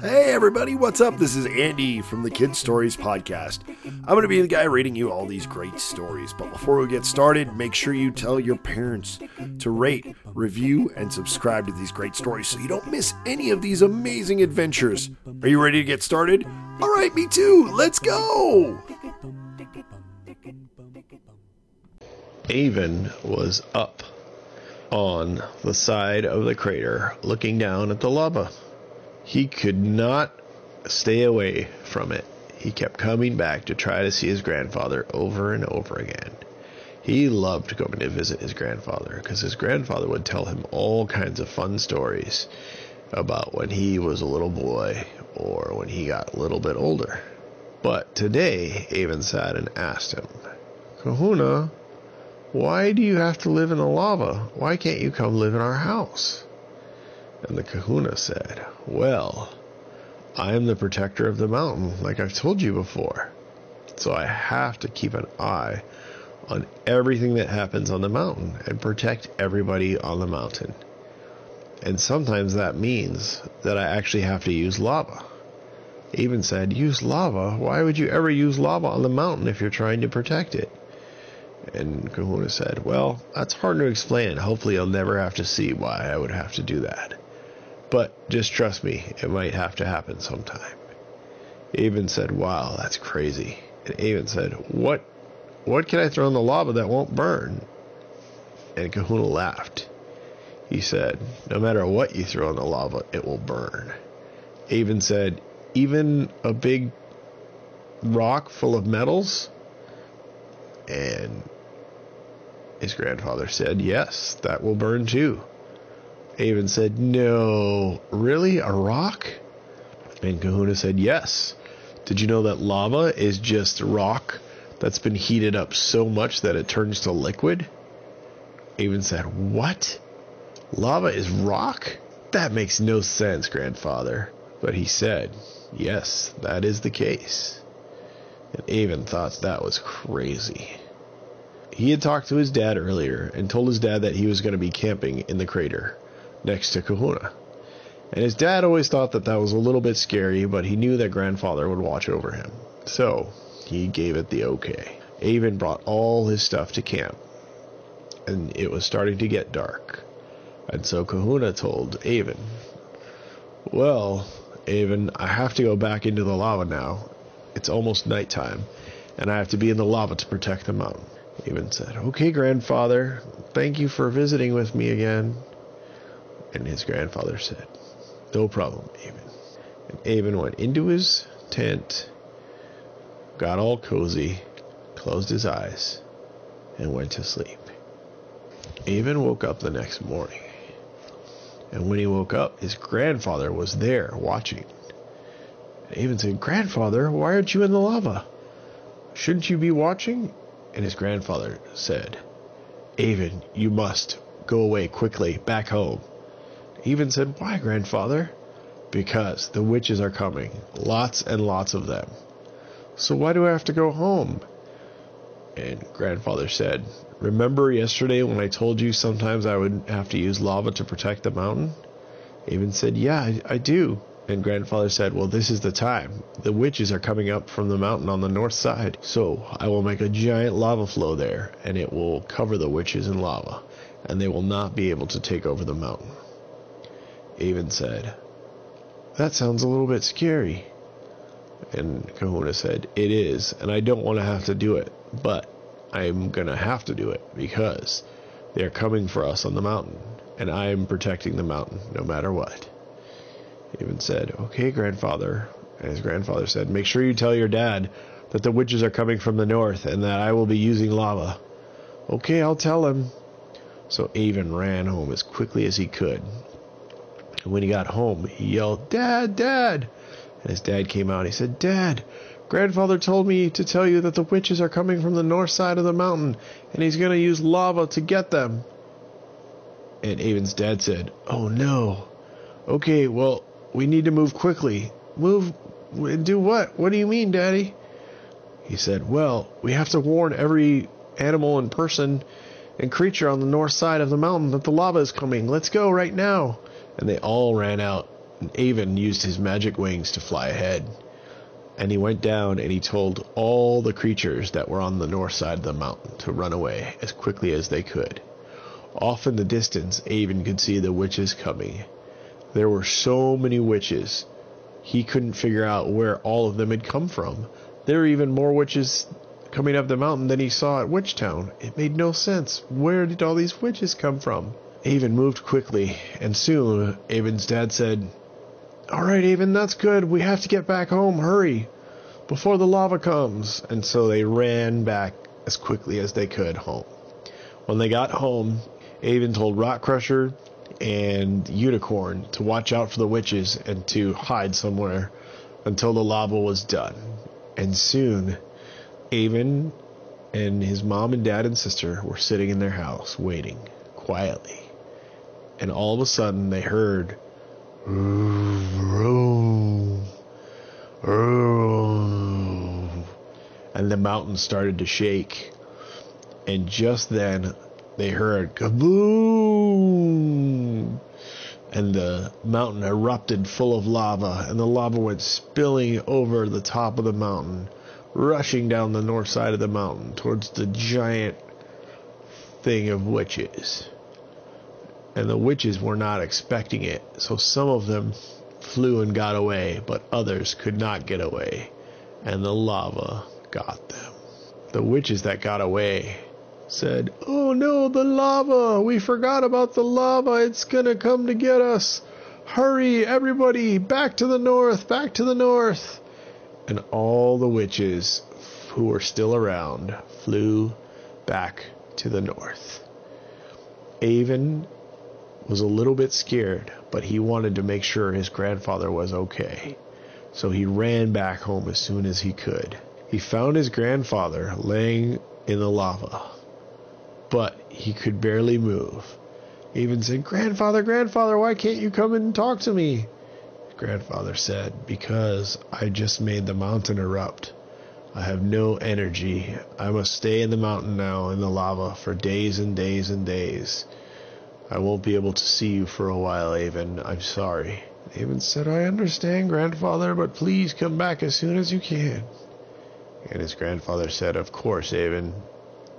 Hey everybody, what's up? This is Andy from the Kid Stories Podcast. I'm going to be the guy reading you all these great stories. But before we get started, make sure you tell your parents to rate, review, and subscribe to these great stories so you don't miss any of these amazing adventures. Are you ready to get started? All right, me too. Let's go. Avin was up on the side of the crater looking down at the lava. He could not stay away from it. He kept coming back to try to see his grandfather over and over again. He loved going to visit his grandfather because his grandfather would tell him all kinds of fun stories about when he was a little boy or when he got a little bit older. But today, Avin sat and asked him, Kahuna, why do you have to live in the lava? Why can't you come live in our house? And the kahuna said, Well, I am the protector of the mountain, like I've told you before. So I have to keep an eye on everything that happens on the mountain and protect everybody on the mountain. And sometimes that means that I actually have to use lava. Avin said, Use lava? Why would you ever use lava on the mountain if you're trying to protect it? And Kahuna said, Well, that's hard to explain. Hopefully, I'll never have to see why I would have to do that. But just trust me, it might have to happen sometime. Avin said, Wow, that's crazy. And Avin said, What what can I throw in the lava that won't burn? And Kahuna laughed. He said, No matter what you throw in the lava, it will burn. Avin said, Even a big rock full of metals? And his grandfather said, Yes, that will burn too. Avin said, No, really? A rock? And Kahuna said, Yes. Did you know that lava is just rock that's been heated up so much that it turns to liquid? Avin said, What? Lava is rock? That makes no sense, grandfather. But he said, Yes, that is the case. And Avin thought that was crazy. He had talked to his dad earlier and told his dad that he was going to be camping in the crater next to Kahuna. And his dad always thought that that was a little bit scary, but he knew that grandfather would watch over him. So he gave it the okay. Avin brought all his stuff to camp, and it was starting to get dark. And so Kahuna told Avin, Well, Avin, I have to go back into the lava now. It's almost nighttime, and I have to be in the lava to protect the mountain. Avin said, Okay, grandfather, thank you for visiting with me again. And his grandfather said, No problem, Avin. And Avin went into his tent, got all cozy, closed his eyes, and went to sleep. Avin woke up the next morning. And when he woke up, his grandfather was there watching. And Avin said, Grandfather, why aren't you in the lava? Shouldn't you be watching? And his grandfather said, Avin, you must go away quickly, back home. Avin said, Why, grandfather? Because the witches are coming, lots and lots of them. So why do I have to go home? And grandfather said, Remember yesterday when I told you sometimes I would have to use lava to protect the mountain? Avin said, Yeah, I, I do. And grandfather said, Well, this is the time. The witches are coming up from the mountain on the north side. So I will make a giant lava flow there, and it will cover the witches in lava, and they will not be able to take over the mountain. Avin said, That sounds a little bit scary. And Kahuna said, It is, and I don't want to have to do it, but I'm going to have to do it because they're coming for us on the mountain, and I am protecting the mountain no matter what. Avin said, Okay, grandfather. And his grandfather said, Make sure you tell your dad that the witches are coming from the north and that I will be using lava. Okay, I'll tell him. So Avin ran home as quickly as he could. And when he got home, he yelled, Dad, Dad! And his dad came out he said, Dad, grandfather told me to tell you that the witches are coming from the north side of the mountain and he's going to use lava to get them. And Avin's dad said, Oh no. Okay, well, we need to move quickly. Move? and Do what? What do you mean, Daddy? He said, Well, we have to warn every animal and person and creature on the north side of the mountain that the lava is coming. Let's go right now. And they all ran out And Avin used his magic wings to fly ahead. And he went down and he told all the creatures that were on the north side of the mountain to run away as quickly as they could. Off in the distance, Avin could see the witches coming. There were so many witches, he couldn't figure out where all of them had come from. There were even more witches coming up the mountain than he saw at Witchtown. It made no sense. Where did all these witches come from? Avin moved quickly, and soon Avin's dad said, All right, Avin, that's good. We have to get back home. Hurry, before the lava comes. And so they ran back as quickly as they could home. When they got home, Avin told Rock Crusher and Unicorn to watch out for the witches and to hide somewhere until the lava was done. And soon, Avin and his mom and dad and sister were sitting in their house waiting quietly. And all of a sudden, they heard. And the mountain started to shake. And just then, they heard kaboom! And the mountain erupted full of lava, and the lava went spilling over the top of the mountain, rushing down the north side of the mountain towards the giant thing of witches. And the witches were not expecting it, so some of them flew and got away, but others could not get away, and the lava got them. The witches that got away said, Oh no, the lava! We forgot about the lava! It's gonna come to get us! Hurry, everybody! Back to the north! Back to the north! And all the witches who were still around flew back to the north. Avin was a little bit scared, but he wanted to make sure his grandfather was okay. So he ran back home as soon as he could. He found his grandfather laying in the lava but he could barely move. Avin said, Grandfather, grandfather, why can't you come and talk to me? Grandfather said, Because I just made the mountain erupt. I have no energy. I must stay in the mountain now in the lava for days and days and days. I won't be able to see you for a while, Avin. I'm sorry. Avin said, I understand, grandfather, but please come back as soon as you can. And his grandfather said, Of course, Avin.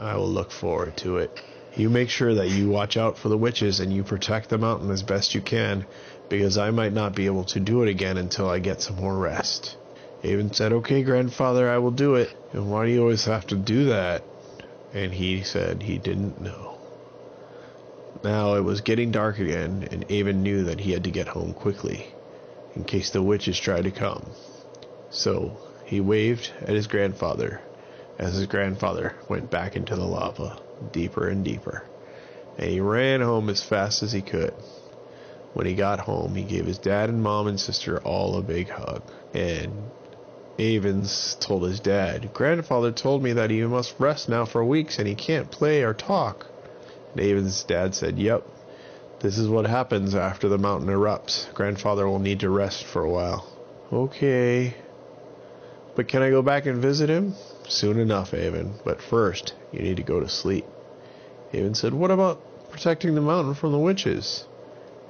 I will look forward to it. You make sure that you watch out for the witches and you protect the mountain as best you can, because I might not be able to do it again until I get some more rest. Avin said, Okay, grandfather, I will do it. And why do you always have to do that? And he said he didn't know. Now it was getting dark again, and Avin knew that he had to get home quickly, in case the witches tried to come. So he waved at his grandfather as his grandfather went back into the lava, deeper and deeper. And he ran home as fast as he could. When he got home, he gave his dad and mom and sister all a big hug. And Avins told his dad, Grandfather told me that he must rest now for weeks and he can't play or talk. And Avins' dad said, Yep, this is what happens after the mountain erupts. Grandfather will need to rest for a while. Okay. But can I go back and visit him? Soon enough, Avin, but first you need to go to sleep. Avin said, What about protecting the mountain from the witches?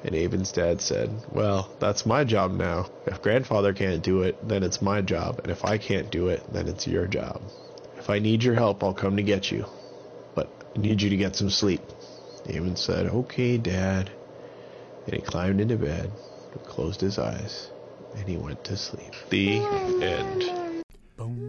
And Avin's dad said, Well, that's my job now. If grandfather can't do it, then it's my job, and if I can't do it, then it's your job. If I need your help, I'll come to get you. I need you to get some sleep. Damon said, Okay, Dad. And he climbed into bed, closed his eyes, and he went to sleep. The end.